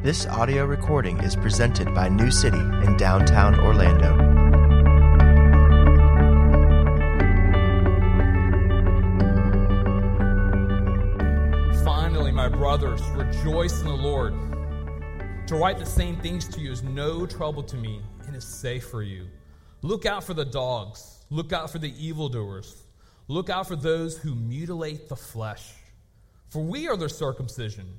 This audio recording is presented by New City in downtown Orlando. Finally, my brothers, rejoice in the Lord. To write the same things to you is no trouble to me and is safe for you. Look out for the dogs, look out for the evildoers, look out for those who mutilate the flesh. For we are the circumcision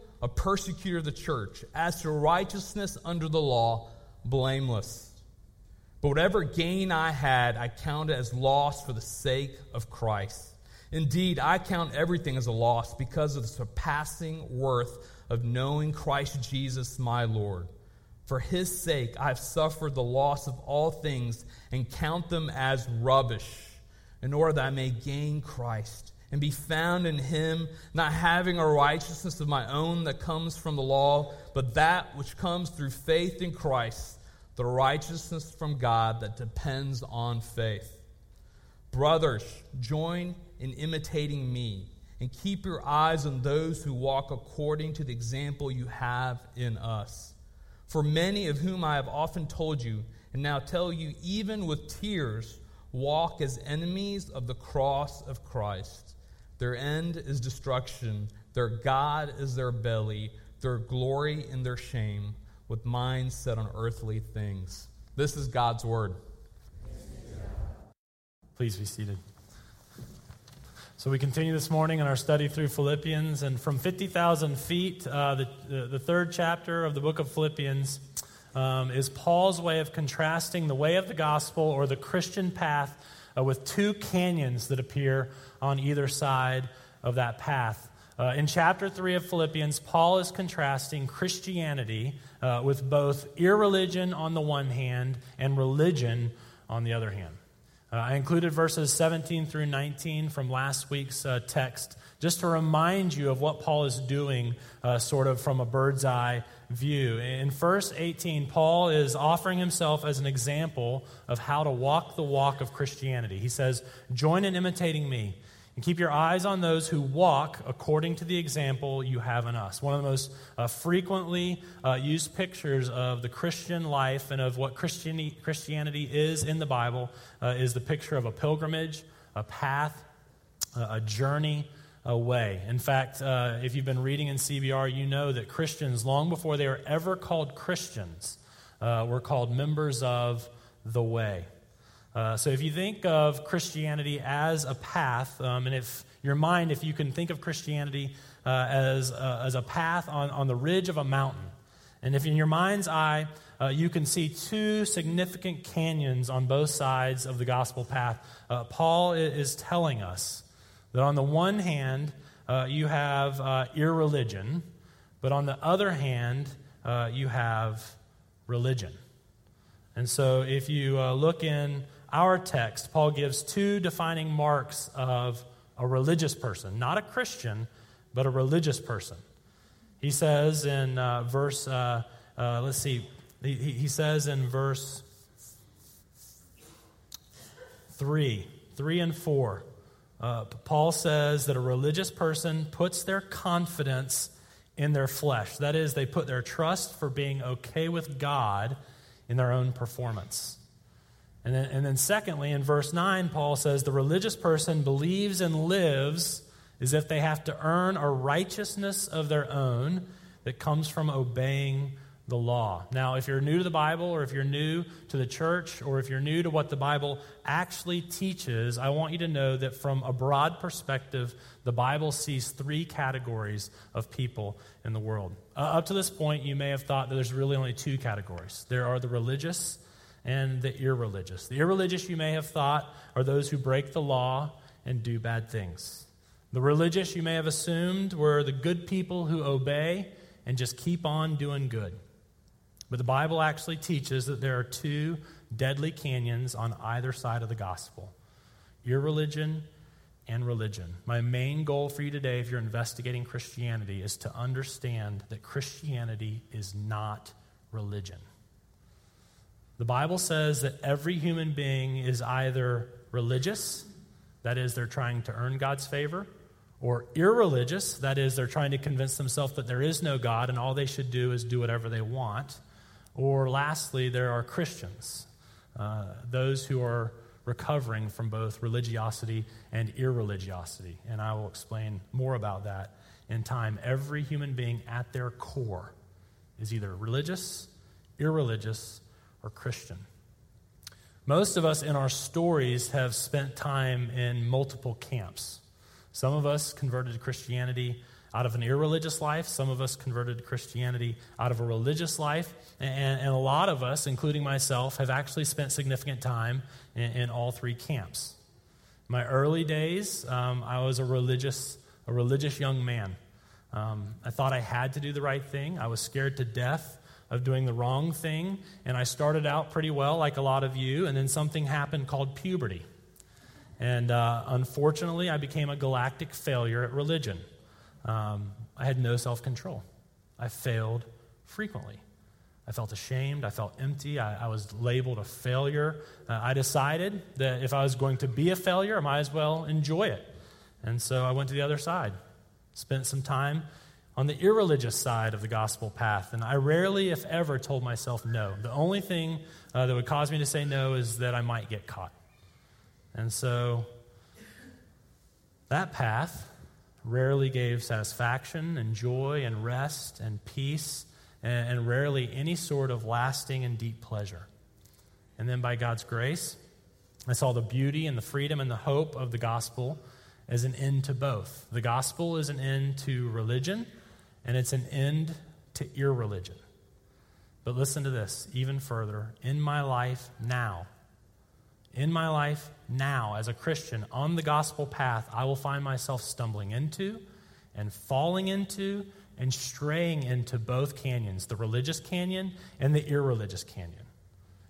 a persecutor of the church, as to righteousness under the law, blameless. But whatever gain I had, I counted as loss for the sake of Christ. Indeed, I count everything as a loss because of the surpassing worth of knowing Christ Jesus my Lord. For his sake, I have suffered the loss of all things and count them as rubbish, in order that I may gain Christ and be found in him, not having a righteousness of my own that comes from the law, but that which comes through faith in Christ, the righteousness from God that depends on faith. Brothers, join in imitating me, and keep your eyes on those who walk according to the example you have in us. For many of whom I have often told you, and now tell you even with tears, walk as enemies of the cross of Christ. Their end is destruction, their God is their belly, their glory in their shame, with minds set on earthly things. This is God's word. Please be seated. So, we continue this morning in our study through Philippians, and from 50,000 feet, uh, the, the, third chapter of the book of Philippians um, is Paul's way of contrasting the way of the gospel or the Christian path uh, with two canyons that appear on either side of that path. Uh, in chapter 3 of Philippians, Paul is contrasting Christianity uh, with both irreligion on the one hand and religion on the other hand. Uh, I included verses 17 through 19 from last week's uh, text just to remind you of what Paul is doing, uh, sort of from a bird's eye view. In verse 18, Paul is offering himself as an example of how to walk the walk of Christianity. He says, Join in imitating me. And keep your eyes on those who walk according to the example you have in us. One of the most uh, frequently uh, used pictures of the Christian life and of what Christianity, Christianity is in the Bible uh, is the picture of a pilgrimage, a path, a journey, a way. In fact, uh, if you've been reading in CBR, you know that Christians, long before they were ever called Christians, uh, were called members of the way. Uh, so if you think of Christianity as a path, um, and if your mind, if you can think of Christianity uh, as, uh, as a path on, on the ridge of a mountain, and if in your mind's eye uh, you can see two significant canyons on both sides of the gospel path, uh, Paul is telling us that on the one hand, you have irreligion, but on the other hand, you have religion. And so if you look in our text, Paul gives two defining marks of a religious person, not a Christian, but a religious person. He says in uh, verse, uh, uh, let's see, he, he says in verse 3, 3 and 4, uh, Paul says that a religious person puts their confidence in their flesh. That is, they put their trust for being okay with God in their own performance. And then, and then, secondly, in verse 9, Paul says the religious person believes and lives as if they have to earn a righteousness of their own that comes from obeying the law. Now, if you're new to the Bible, or if you're new to the church, or if you're new to what the Bible actually teaches, I want you to know that from a broad perspective, the Bible sees three categories of people in the world. Uh, up to this point, you may have thought that there's really only two categories there are the religious and the irreligious. The irreligious, you may have thought, are those who break the law and do bad things. The religious, you may have assumed, were the good people who obey and just keep on doing good. But the Bible actually teaches that there are two deadly canyons on either side of the gospel irreligion and religion. My main goal for you today, if you're investigating Christianity, is to understand that Christianity is not religion. The Bible says that every human being is either religious, that is, they're trying to earn God's favor, or irreligious, that is, they're trying to convince themselves that there is no God and all they should do is do whatever they want. Or lastly, there are Christians, uh, those who are recovering from both religiosity and irreligiosity. And I will explain more about that in time. Every human being at their core is either religious, irreligious, or Christian. Most of us in our stories have spent time in multiple camps. Some of us converted to Christianity out of an irreligious life. Some of us converted to Christianity out of a religious life. And, and a lot of us, including myself, have actually spent significant time in, in all three camps. My early days, um, I was a religious, a religious young man. Um, I thought I had to do the right thing. I was scared to death of doing the wrong thing. And I started out pretty well, like a lot of you, and then something happened called puberty. And uh, unfortunately, I became a galactic failure at religion. Um, I had no self control. I failed frequently. I felt ashamed. I felt empty. I, I was labeled a failure. Uh, I decided that if I was going to be a failure, I might as well enjoy it. And so I went to the other side, spent some time on the irreligious side of the gospel path. And I rarely, if ever, told myself no. The only thing uh, that would cause me to say no is that I might get caught. And so that path rarely gave satisfaction and joy and rest and peace and, and rarely any sort of lasting and deep pleasure. And then by God's grace, I saw the beauty and the freedom and the hope of the gospel as an end to both. The gospel is an end to religion, and it's an end to irreligion. But listen to this even further. In my life now, in my life now, as a Christian, on the gospel path, I will find myself stumbling into and falling into and straying into both canyons the religious canyon and the irreligious canyon.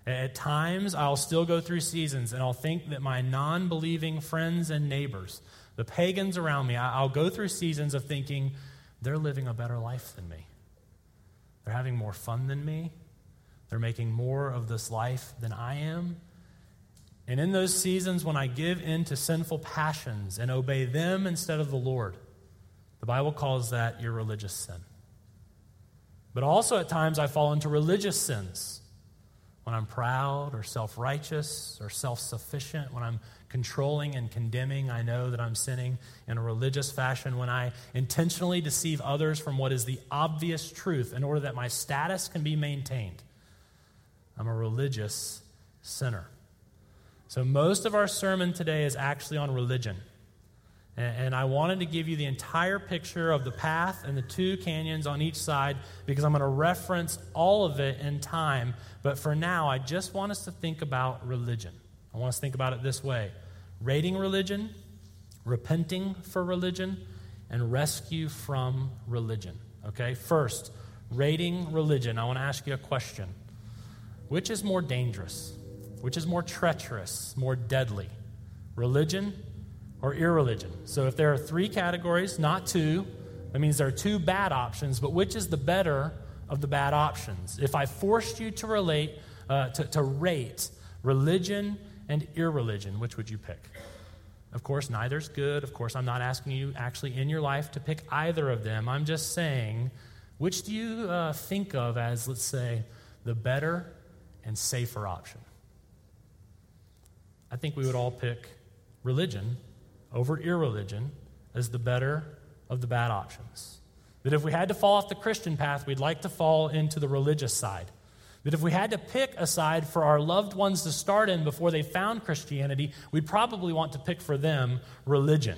At times, I'll still go through seasons and I'll think that my non believing friends and neighbors, the pagans around me, I'll go through seasons of thinking they're living a better life than me. They're having more fun than me. They're making more of this life than I am. And in those seasons when I give in to sinful passions and obey them instead of the Lord, the Bible calls that irreligious sin. But also at times I fall into religious sins when I'm proud or self righteous or self sufficient, when I'm controlling and condemning, I know that I'm sinning in a religious fashion. When I intentionally deceive others from what is the obvious truth in order that my status can be maintained, I'm a religious sinner. So, most of our sermon today is actually on religion. And, I wanted to give you the entire picture of the path and the two canyons on each side because I'm going to reference all of it in time. But for now, I just want us to think about religion. I want us to think about it this way rating religion, repenting for religion, and rescue from religion. Okay? First, rating religion. I want to ask you a question Which is more dangerous? Which is more treacherous, more deadly? Religion or irreligion. So if there are three categories, not two, that means there are two bad options, but which is the better of the bad options? If I forced you to relate, uh, to, to rate religion and irreligion, which would you pick? Of course, neither's good. Of course, I'm not asking you actually in your life to pick either of them. I'm just saying, which do you uh, think of as, let's say, the better and safer option? I think we would all pick religion over irreligion as the better of the bad options. That if we had to fall off the Christian path, we'd like to fall into the religious side. That if we had to pick a side for our loved ones to start in before they found Christianity, we'd probably want to pick for them religion.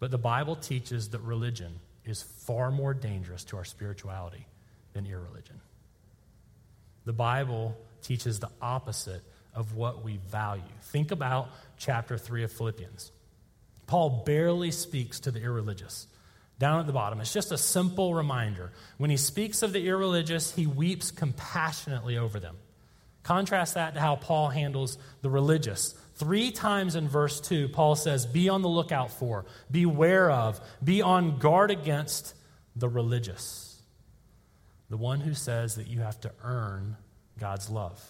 But the Bible teaches that religion is far more dangerous to our spirituality than irreligion. The Bible teaches the opposite of what we value. Think about chapter 3 of Philippians. Paul barely speaks to the irreligious. down at the bottom. It's just a simple reminder. When he speaks of the irreligious, he weeps compassionately over them. Contrast that to how Paul handles the religious. Three times in verse 2, Paul says, Be on the lookout for, beware of, be on guard against the religious. The one who says that you have to earn God's love.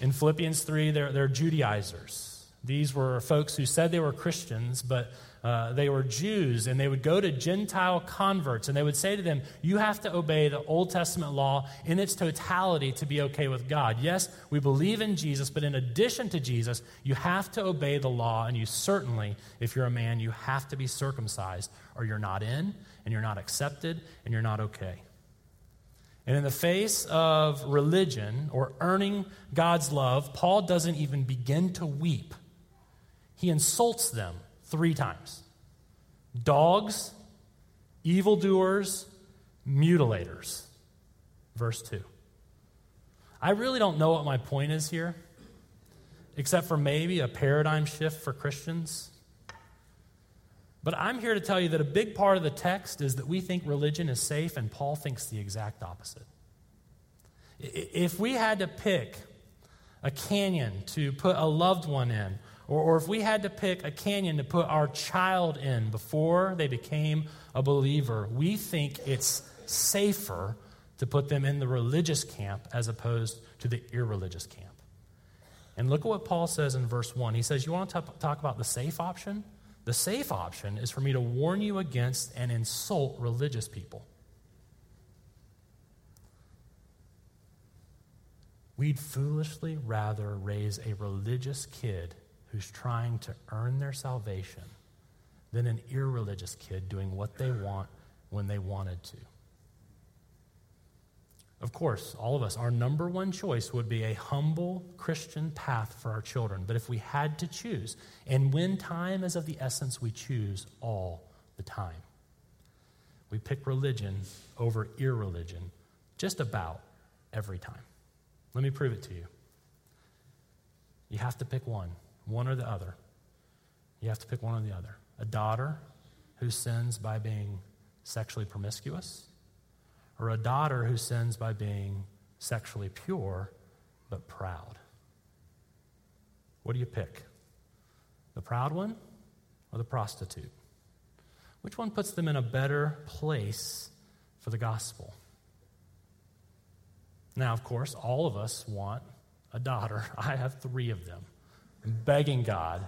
In Philippians 3, they're, they're Judaizers. These were folks who said they were Christians, but uh, they were Jews, and they would go to Gentile converts, and they would say to them, You have to obey the Old Testament law in its totality to be okay with God. Yes, we believe in Jesus, but in addition to Jesus, you have to obey the law, and you certainly, if you're a man, you have to be circumcised, or you're not in, and you're not accepted, and you're not okay. And in the face of religion or earning God's love, Paul doesn't even begin to weep. He insults them three times dogs, evildoers, mutilators. Verse 2. I really don't know what my point is here, except for maybe a paradigm shift for Christians. But I'm here to tell you that a big part of the text is that we think religion is safe, and Paul thinks the exact opposite. If we had to pick a canyon to put a loved one in, or, or if we had to pick a canyon to put our child in before they became a believer, we think it's safer to put them in the religious camp as opposed to the irreligious camp. And look at what Paul says in verse 1. He says, You want to talk about the safe option? The safe option is for me to warn you against and insult religious people. We'd foolishly rather raise a religious kid who's trying to earn their salvation than an irreligious kid doing what they want when they wanted to. Of course, all of us, our number one choice would be a humble Christian path for our children. But if we had to choose, and when time is of the essence, we choose all the time. We pick religion over irreligion just about every time. Let me prove it to you. You have to pick one one or the other. You have to pick one or the other. A daughter who sins by being sexually promiscuous, or a daughter who sins by being sexually pure but proud. What do you pick? The proud one or the prostitute? Which one puts them in a better place for the gospel? Now, of course, all of us want a daughter. I have three of them begging God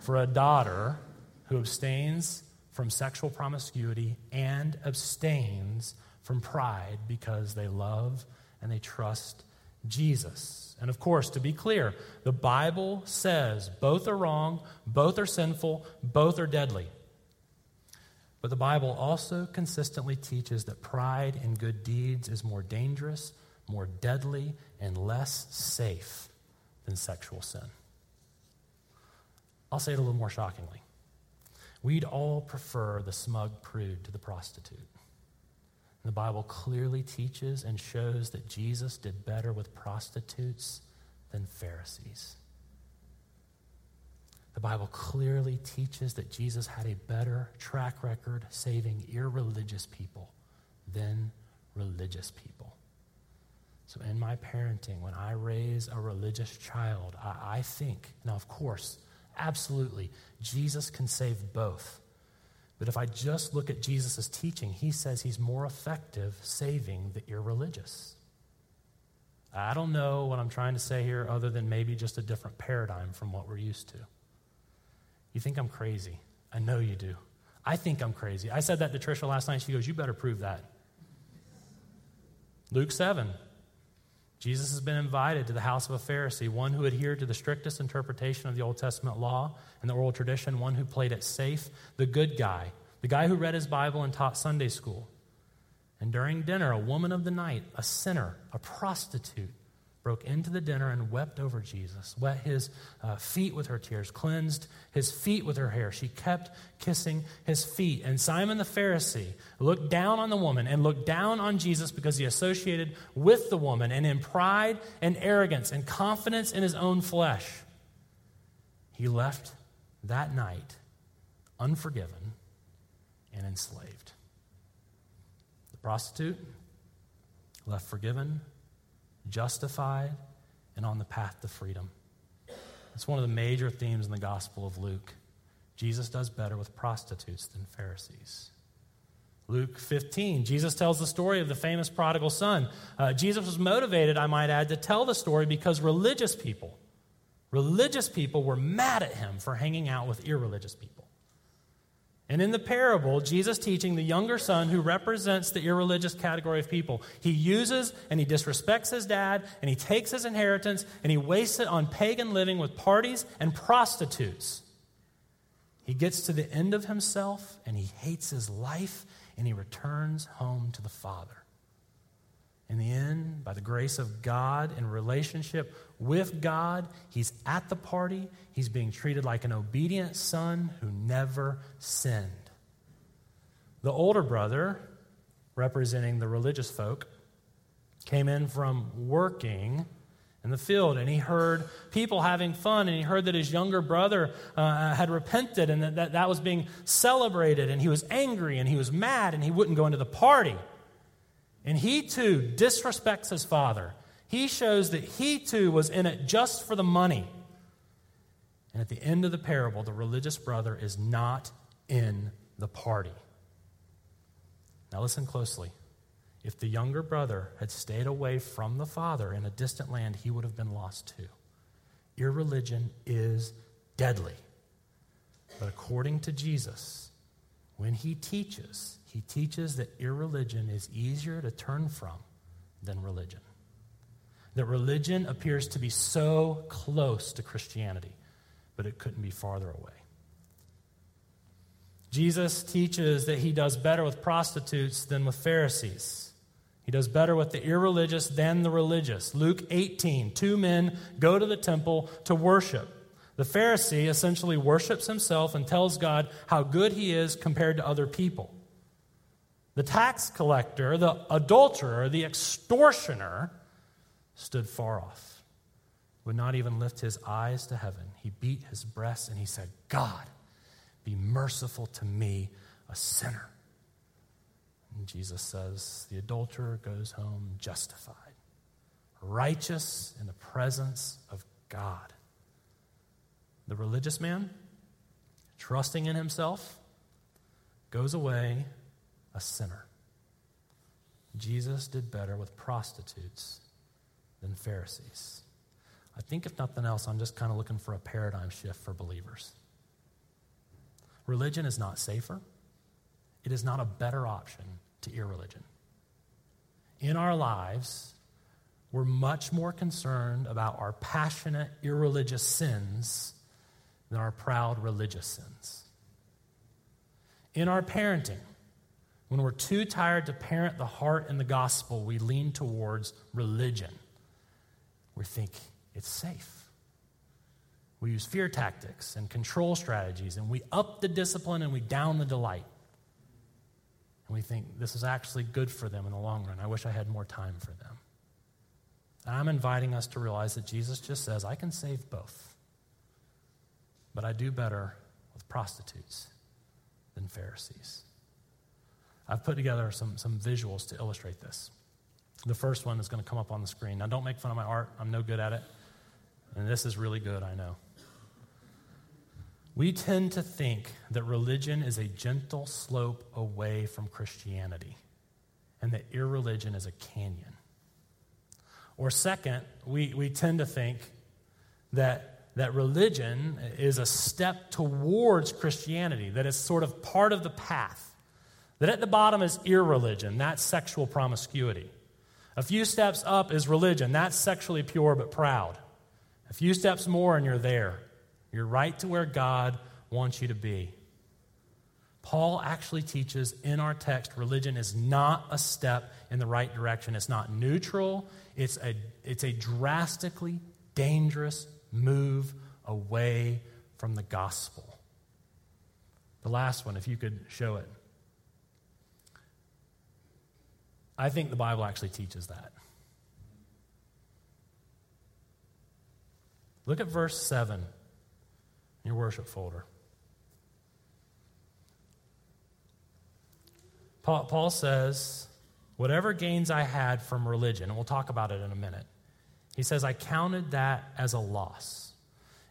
for a daughter who abstains from sexual promiscuity and abstains from pride because they love and they trust Jesus. And of course, to be clear, the Bible says both are wrong, both are sinful, both are deadly. But the Bible also consistently teaches that pride in good deeds is more dangerous, more deadly, and less safe than sexual sin. I'll say it a little more shockingly. We'd all prefer the smug prude to the prostitute. The Bible clearly teaches and shows that Jesus did better with prostitutes than Pharisees. The Bible clearly teaches that Jesus had a better track record saving irreligious people than religious people. So, in my parenting, when I raise a religious child, I, I think, now, of course, Absolutely. Jesus can save both. But if I just look at Jesus' teaching, he says he's more effective saving the irreligious. I don't know what I'm trying to say here other than maybe just a different paradigm from what we're used to. You think I'm crazy. I know you do. I think I'm crazy. I said that to Trisha last night. She goes, You better prove that. Luke 7. Jesus has been invited to the house of a Pharisee, one who adhered to the strictest interpretation of the Old Testament law and the oral tradition, one who played it safe, the good guy, the guy who read his Bible and taught Sunday school. And during dinner, a woman of the night, a sinner, a prostitute, broke into the dinner and wept over Jesus, wet his uh, feet with her tears, cleansed his feet with her hair. She kept kissing his feet. And Simon the Pharisee looked down on the woman and looked down on Jesus because he associated with the woman. And in pride and arrogance and confidence in his own flesh, he left that night unforgiven and enslaved. The prostitute left forgiven, justified, and on the path to freedom. It's one of the major themes in the Gospel of Luke. Jesus does better with prostitutes than Pharisees. Luke 15, Jesus tells the story of the famous prodigal son. Uh, Jesus was motivated, I might add, to tell the story because religious people, religious people were mad at him for hanging out with irreligious people. And in the parable, Jesus teaching the younger son who represents the irreligious category of people. He uses and he disrespects his dad, and he takes his inheritance and he wastes it on pagan living with parties and prostitutes. He gets to the end of himself and he hates his life and he returns home to the Father. In the end, by the grace of God in relationship with God, he's at the party. He's being treated like an obedient son who never sinned. The older brother, representing the religious folk, came in from working in the field and he heard people having fun and he heard that his younger brother uh, had repented and that, that that was being celebrated and he was angry and he was mad and he wouldn't go into the party and he too disrespects his father he shows that he too was in it just for the money and at the end of the parable the religious brother is not in the party now listen closely if the younger brother had stayed away from the father in a distant land, he would have been lost too. Irreligion is deadly. But according to Jesus, when he teaches, he teaches that irreligion is easier to turn from than religion. That religion appears to be so close to Christianity, but it couldn't be farther away. Jesus teaches that he does better with prostitutes than with Pharisees. He does better with the irreligious than the religious. Luke 18, two men go to the temple to worship. The Pharisee essentially worships himself and tells God how good he is compared to other people. The tax collector, the adulterer, the extortioner stood far off, would not even lift his eyes to heaven. He beat his breast and he said, God, be merciful to me, a sinner. And Jesus says, The adulterer goes home justified, righteous in the presence of God. The religious man, trusting in himself, goes away a sinner. Jesus did better with prostitutes than Pharisees. I think, if nothing else, I'm just kind of looking for a paradigm shift for believers. Religion is not safer, it is not a better option to irreligion. In our lives, we're much more concerned about our passionate, irreligious sins than our proud religious sins. In our parenting, when we're too tired to parent the heart and the gospel, we lean towards religion. We think it's safe. We use fear tactics and control strategies, and we up the discipline and we down the delight. And we think this is actually good for them in the long run. I wish I had more time for them. And I'm inviting us to realize that Jesus just says, I can save both. But I do better with prostitutes than Pharisees. I've put together some, some visuals to illustrate this. The first one is going to come up on the screen. Now, don't make fun of my art, I'm no good at it. And this is really good, I know. We tend to think that religion is a gentle slope away from Christianity and that irreligion is a canyon. Or, second, we, we tend to think that, that religion is a step towards Christianity, that it's sort of part of the path. That at the bottom is irreligion, that's sexual promiscuity. A few steps up is religion, that's sexually pure but proud. A few steps more and you're there. You're right to where God wants you to be. Paul actually teaches in our text religion is not a step in the right direction. It's not neutral, it's a, it's a drastically dangerous move away from the gospel. The last one, if you could show it. I think the Bible actually teaches that. Look at verse 7 in your worship folder. Paul, Paul says, Whatever gains I had from religion, and we'll talk about it in a minute, he says, I counted that as a loss.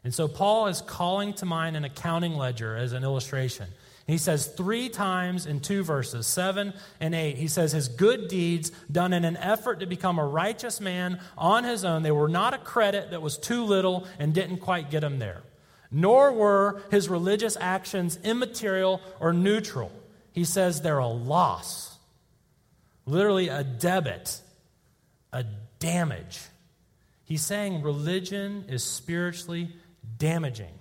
And so Paul is calling to mind an accounting ledger as an illustration. He says three times in two verses, seven and eight, he says, His good deeds done in an effort to become a righteous man on his own, they were not a credit that was too little and didn't quite get him there. Nor were his religious actions immaterial or neutral. He says they're a loss, literally a debit, a damage. He's saying religion is spiritually damaging.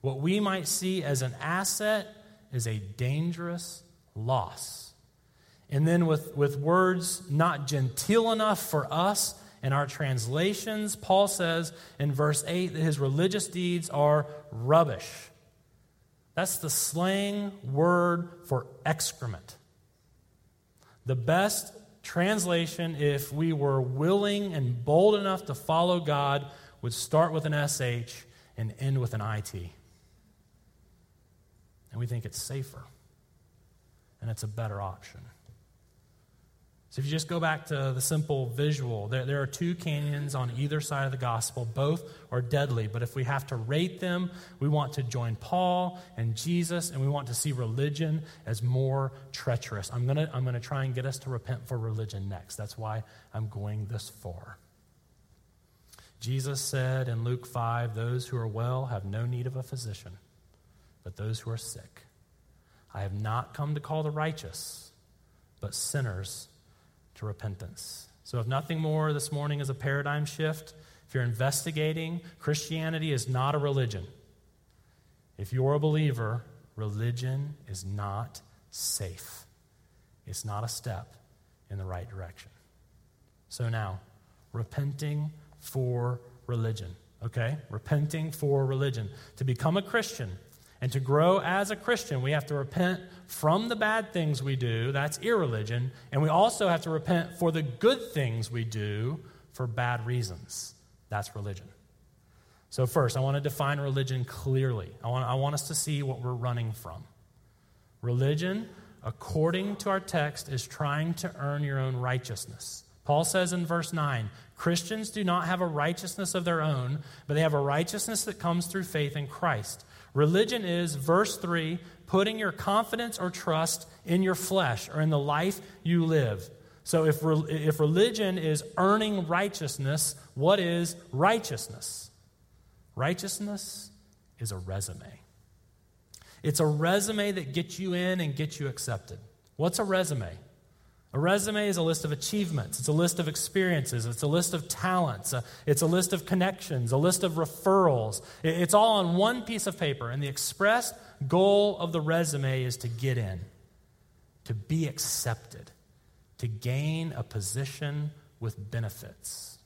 What we might see as an asset is a dangerous loss. And then, with, with words not genteel enough for us in our translations, Paul says in verse 8 that his religious deeds are rubbish. That's the slang word for excrement. The best translation, if we were willing and bold enough to follow God, would start with an SH and end with an IT. And we think it's safer and it's a better option. So if you just go back to the simple visual, there, there are two canyons on either side of the gospel. Both are deadly. But if we have to rate them, we want to join Paul and Jesus, and we want to see religion as more treacherous. I'm going to I'm going to try and get us to repent for religion next. That's why I'm going this far. Jesus said in Luke 5 Those who are well have no need of a physician, but those who are sick. I have not come to call the righteous, but sinners to repentance. So, if nothing more, this morning is a paradigm shift. If you're investigating, Christianity is not a religion. If you're a believer, religion is not safe. It's not a step in the right direction. So now, repenting for religion, okay? Repenting for religion. To become a Christian and to grow as a Christian, we have to repent from the bad things we do, that's irreligion, and we also have to repent for the good things we do for bad reasons. That's religion. So, first, I want to define religion clearly. I want, I want us to see what we're running from. Religion, according to our text, is trying to earn your own righteousness. Paul says in verse 9 Christians do not have a righteousness of their own, but they have a righteousness that comes through faith in Christ. Religion is, verse 3, putting your confidence or trust in your flesh or in the life you live. So if, if religion is earning righteousness, what is righteousness? Righteousness is a resume. It's a resume that gets you in and gets you accepted. What's a resume? A resume is a list of achievements, it's a list of experiences, it's a list of talents, uh, it's a list of connections, a list of referrals. It's all on one piece of paper, and the express goal of the resume is to get in, to be accepted, to gain a position with benefits.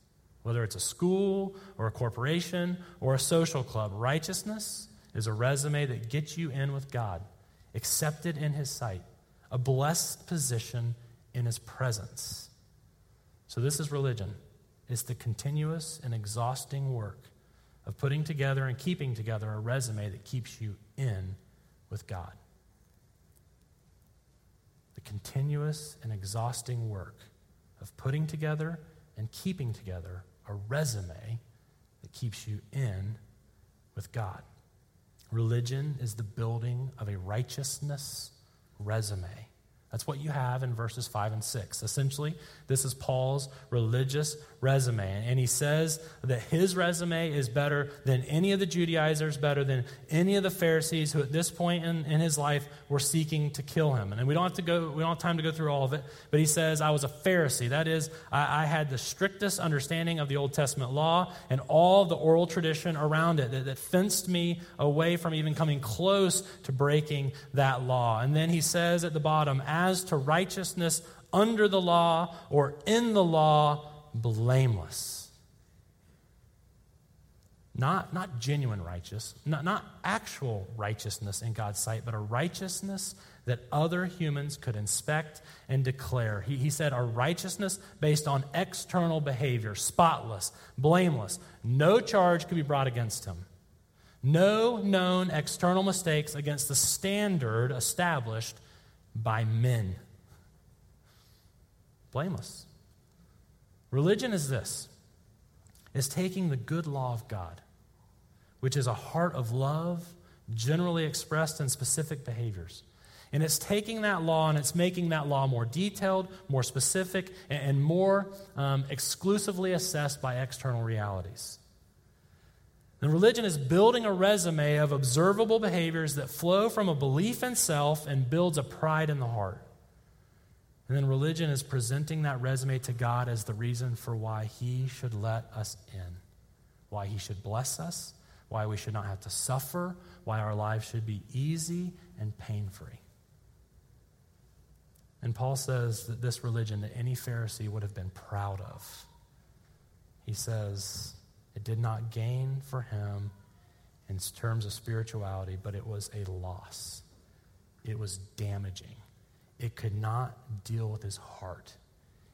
Whether it's a school or a corporation or a social club, righteousness is a resume that gets you in with God, accepted in His sight, a blessed position in his presence. So, this is religion. It's the continuous and exhausting work of putting together and keeping together a resume that keeps you in with God. The continuous and exhausting work of putting together and keeping together a resume that keeps you in with God. Religion is the building of a righteousness resume. That's what you have in verses 5 and 6. Essentially, this is Paul's religious resume. And he says that his resume is better than any of the Judaizers, better than any of the Pharisees who at this point in, in his life were seeking to kill him. And we don't have to go, we don't have time to go through all of it, but he says, I was a Pharisee. That is, I, I had the strictest understanding of the Old Testament law and all the oral tradition around it that, that fenced me away from even coming close to breaking that law. And then he says at the bottom, as to righteousness under the law or in the law, blameless. Not, not genuine righteous, not, not actual righteousness in God's sight, but a righteousness that other humans could inspect and declare. He, he said, a righteousness based on external behavior, spotless, blameless. No charge could be brought against him. No known external mistakes against the standard established by men. blameless. Religion is this is taking the good law of God, which is a heart of love, generally expressed in specific behaviors. And it's taking that law and it's making that law more detailed, more specific, and more um, exclusively assessed by external realities. And religion is building a resume of observable behaviors that flow from a belief in self and builds a pride in the heart. And then religion is presenting that resume to God as the reason for why He should let us in, why He should bless us, why we should not have to suffer, why our lives should be easy and pain free. And Paul says that this religion that any Pharisee would have been proud of, he says it did not gain for him in terms of spirituality, but it was a loss. It was damaging. It could not deal with his heart.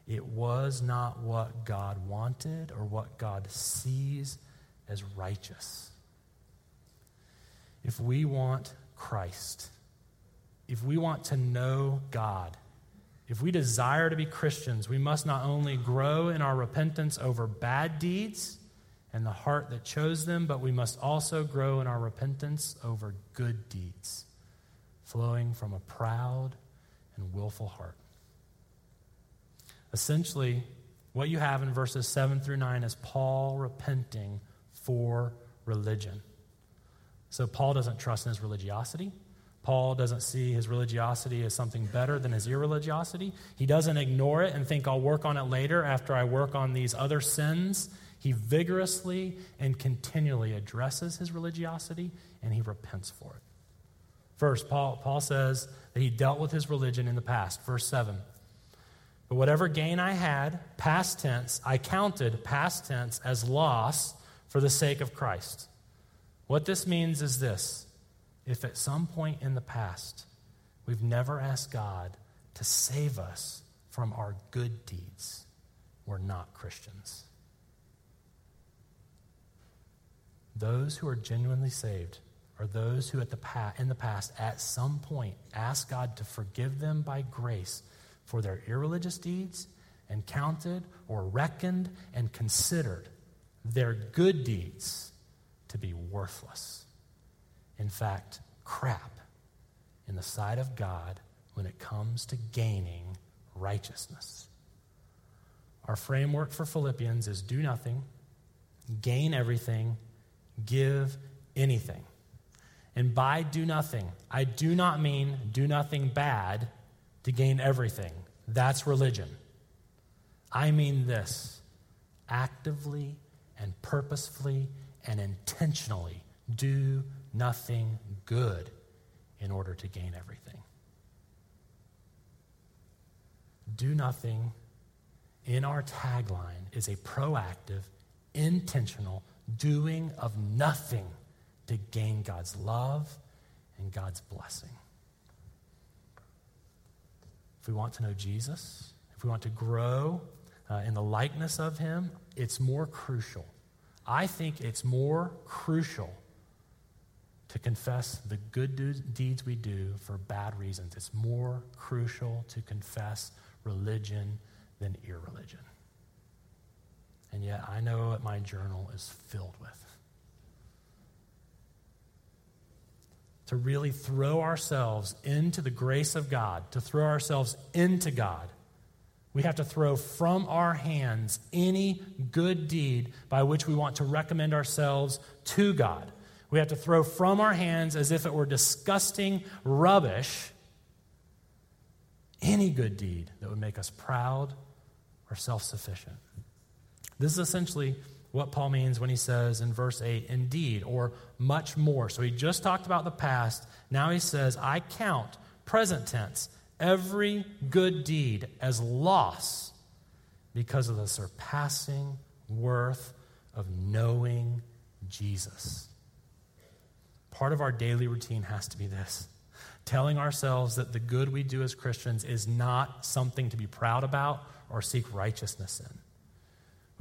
It was not what God wanted or what God sees as righteous. If we want Christ, if we want to know God, if we desire to be Christians, we must not only grow in our repentance over bad deeds and the heart that chose them, but we must also grow in our repentance over good deeds, flowing from a proud and willful heart. Essentially, what you have in verses 7 through 9 is Paul repenting for religion. So, Paul doesn't trust in his religiosity. Paul doesn't see his religiosity as something better than his irreligiosity. He doesn't ignore it and think, I'll work on it later after I work on these other sins. He vigorously and continually addresses his religiosity and he repents for it. First, Paul, Paul says that he dealt with his religion in the past. Verse 7. But whatever gain I had, past tense, I counted past tense as loss for the sake of Christ. What this means is this if at some point in the past we've never asked God to save us from our good deeds, we're not Christians. Those who are genuinely saved are those who at the pa- in the past at some point asked God to forgive them by grace for their irreligious deeds and counted or reckoned and considered their good deeds to be worthless. In fact, crap in the sight of God when it comes to gaining righteousness. Our framework for Philippians is do nothing, gain everything, give anything. And by do nothing, I do not mean do nothing bad to gain everything. That's religion. I mean this actively and purposefully and intentionally do nothing good in order to gain everything. Do nothing in our tagline is a proactive, intentional doing of nothing to gain God's love and God's blessing. If we want to know Jesus, if we want to grow uh, in the likeness of him, it's more crucial. I think it's more crucial to confess the good deeds we do for bad reasons. It's more crucial to confess religion than irreligion. And yet, I know what my journal is filled with. to really throw ourselves into the grace of God, to throw ourselves into God, we have to throw from our hands any good deed by which we want to recommend ourselves to God. We have to throw from our hands as if it were disgusting rubbish any good deed that would make us proud or self sufficient. This is essentially what Paul means when he says in verse 8, indeed, or much more. So he just talked about the past. Now he says, I count, present tense, every good deed as loss because of the surpassing worth of knowing Jesus. Part of our daily routine has to be this telling ourselves that the good we do as Christians is not something to be proud about or seek righteousness in.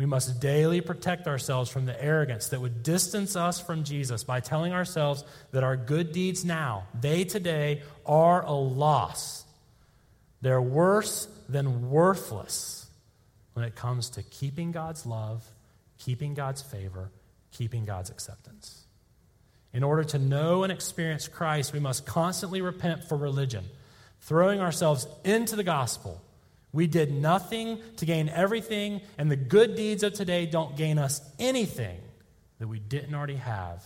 We must daily protect ourselves from the arrogance that would distance us from Jesus by telling ourselves that our good deeds now, they today, are a loss. They're worse than worthless when it comes to keeping God's love, keeping God's favor, keeping God's acceptance. In order to know and experience Christ, we must constantly repent for religion, throwing ourselves into the gospel. We did nothing to gain everything, and the good deeds of today don't gain us anything that we didn't already have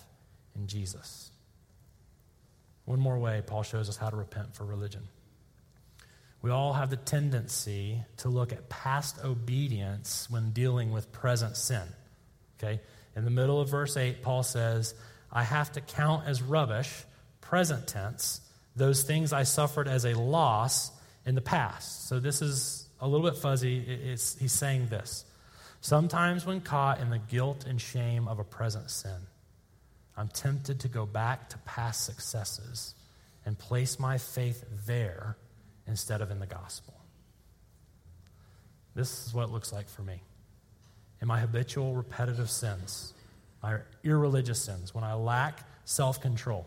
in Jesus. One more way Paul shows us how to repent for religion. We all have the tendency to look at past obedience when dealing with present sin. Okay? In the middle of verse 8, Paul says, I have to count as rubbish, present tense, those things I suffered as a loss in the past. So this is a little bit fuzzy. It's, he's saying this. Sometimes, when caught in the guilt and shame of a present sin, I'm tempted to go back to past successes and place my faith there instead of in the gospel. This is what it looks like for me. In my habitual repetitive sins, my irreligious sins, when I lack self control,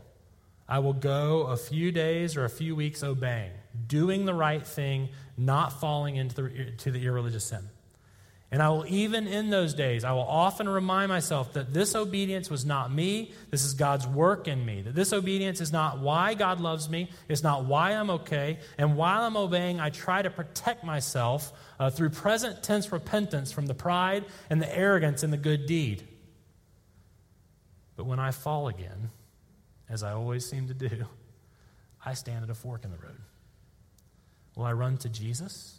I will go a few days or a few weeks obeying, doing the right thing, not falling into the, to the irreligious sin. And I will, even in those days, I will often remind myself that this obedience was not me. This is God's work in me. That this obedience is not why God loves me. It's not why I'm okay. And while I'm obeying, I try to protect myself uh, through present tense repentance from the pride and the arrogance in the good deed. But when I fall again, as I always seem to do, I stand at a fork in the road. Will I run to Jesus?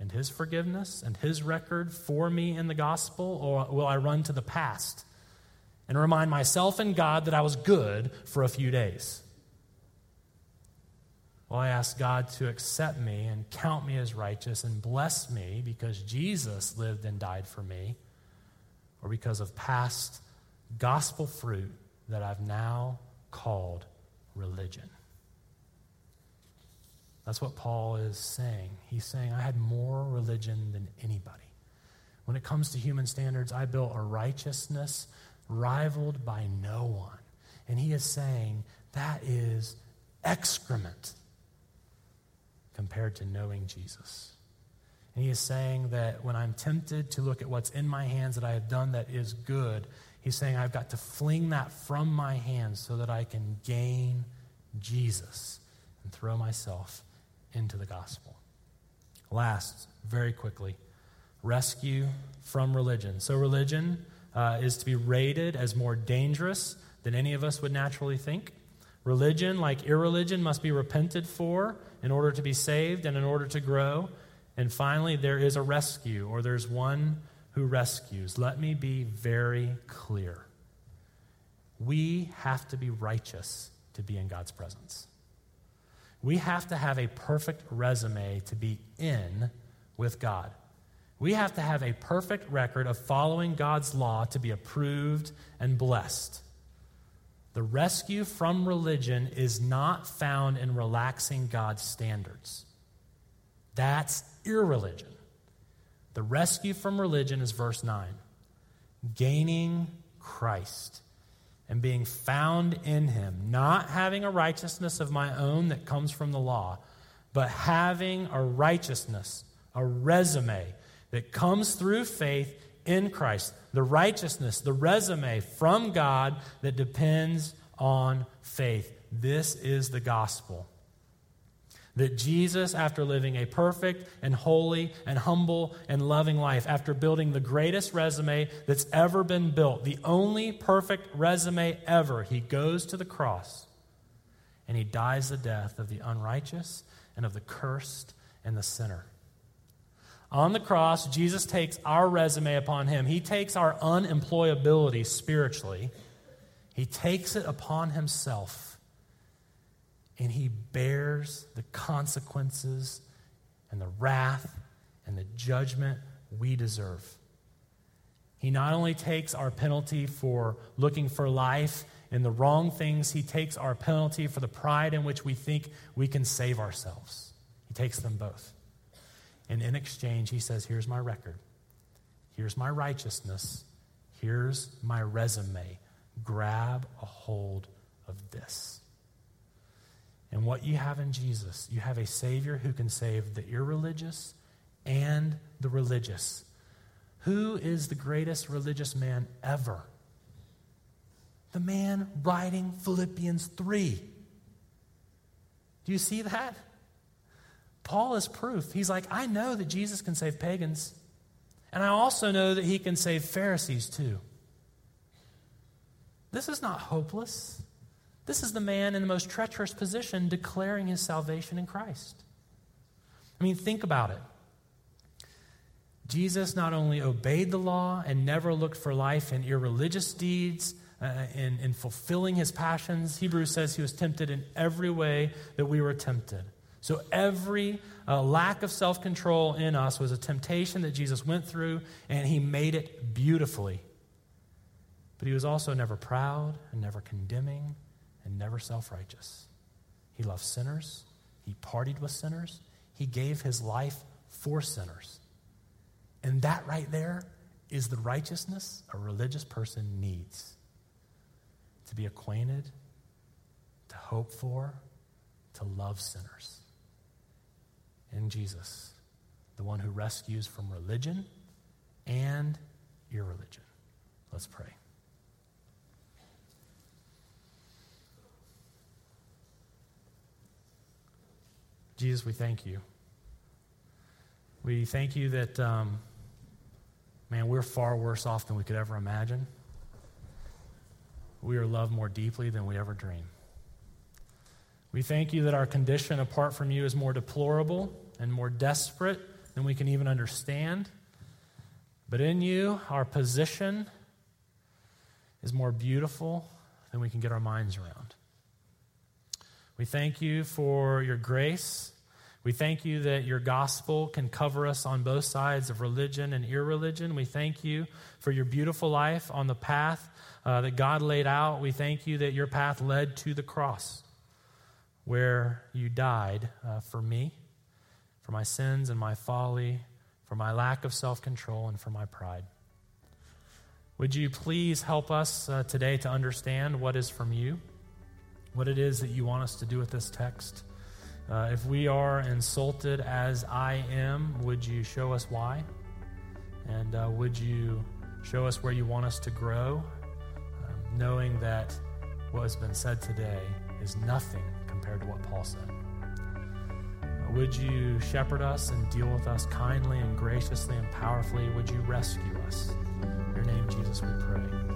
and his forgiveness and his record for me in the gospel, or will I run to the past and remind myself and God that I was good for a few days? Well, I ask God to accept me and count me as righteous and bless me because Jesus lived and died for me, or because of past gospel fruit that I've now called religion. That's what Paul is saying. He's saying, I had more religion than anybody. When it comes to human standards, I built a righteousness rivaled by no one. And he is saying that is excrement compared to knowing Jesus. And he is saying that when I'm tempted to look at what's in my hands that I have done that is good, he's saying I've got to fling that from my hands so that I can gain Jesus and throw myself into the gospel. Last, very quickly, rescue from religion. So, religion uh, is to be rated as more dangerous than any of us would naturally think. Religion, like irreligion, must be repented for in order to be saved and in order to grow. And finally, there is a rescue, or there's one who rescues. Let me be very clear. We have to be righteous to be in God's presence. We have to have a perfect resume to be in with God. We have to have a perfect record of following God's law to be approved and blessed. The rescue from religion is not found in relaxing God's standards. That's irreligion. The rescue from religion is verse 9 gaining Christ and being found in him, not having a righteousness of my own that comes from the law, but having a righteousness, a resume that comes through faith in Christ. The righteousness, the resume from God that depends on faith. This is the gospel. That Jesus, after living a perfect and holy and humble and loving life, after building the greatest resume that's ever been built, the only perfect resume ever, he goes to the cross and he dies the death of the unrighteous and of the cursed and the sinner. On the cross, Jesus takes our resume upon him. He takes our unemployability spiritually, he takes it upon himself and he bears the consequences and the wrath and the judgment we deserve. He not only takes our penalty for looking for life in the wrong things, he takes our penalty for the pride in which we think we can save ourselves. He takes them both. And in exchange, he says, Here's my record. Here's my righteousness. Here's my resume. Grab a hold of this. And what you have in Jesus, you have a Savior who can save the irreligious and the religious. Who is the greatest religious man ever? The man writing Philippians 3. Do you see that? Paul is proof. He's like, I know that Jesus can save pagans, and I also know that he can save Pharisees too. This is not hopeless. This is the man in the most treacherous position declaring his salvation in Christ. I mean, think about it. Jesus not only obeyed the law and never looked for life in irreligious deeds, uh, in, in fulfilling his passions, Hebrews says he was tempted in every way that we were tempted. So every uh, lack of self control in us was a temptation that Jesus went through, and he made it beautifully. But he was also never proud and never condemning and never self righteous. He loved sinners, he partied with sinners, he gave his life for sinners. And that right there is the righteousness a religious person needs to be acquainted, to hope for, to love sinners. In Jesus, the one who rescues from religion and irreligion. Let's pray. Jesus, we thank you. We thank you that, um, man, we're far worse off than we could ever imagine. We are loved more deeply than we ever dream. We thank you that our condition apart from you is more deplorable and more desperate than we can even understand. But in you, our position is more beautiful than we can get our minds around. We thank you for your grace. We thank you that your gospel can cover us on both sides of religion and irreligion. We thank you for your beautiful life on the path uh, that God laid out. We thank you that your path led to the cross where you died uh, for me, for my sins and my folly, for my lack of self control, and for my pride. Would you please help us uh, today to understand what is from you? What it is that you want us to do with this text. Uh, if we are insulted as I am, would you show us why? And uh, would you show us where you want us to grow, um, knowing that what has been said today is nothing compared to what Paul said? Uh, would you shepherd us and deal with us kindly and graciously and powerfully? Would you rescue us? In your name, Jesus, we pray.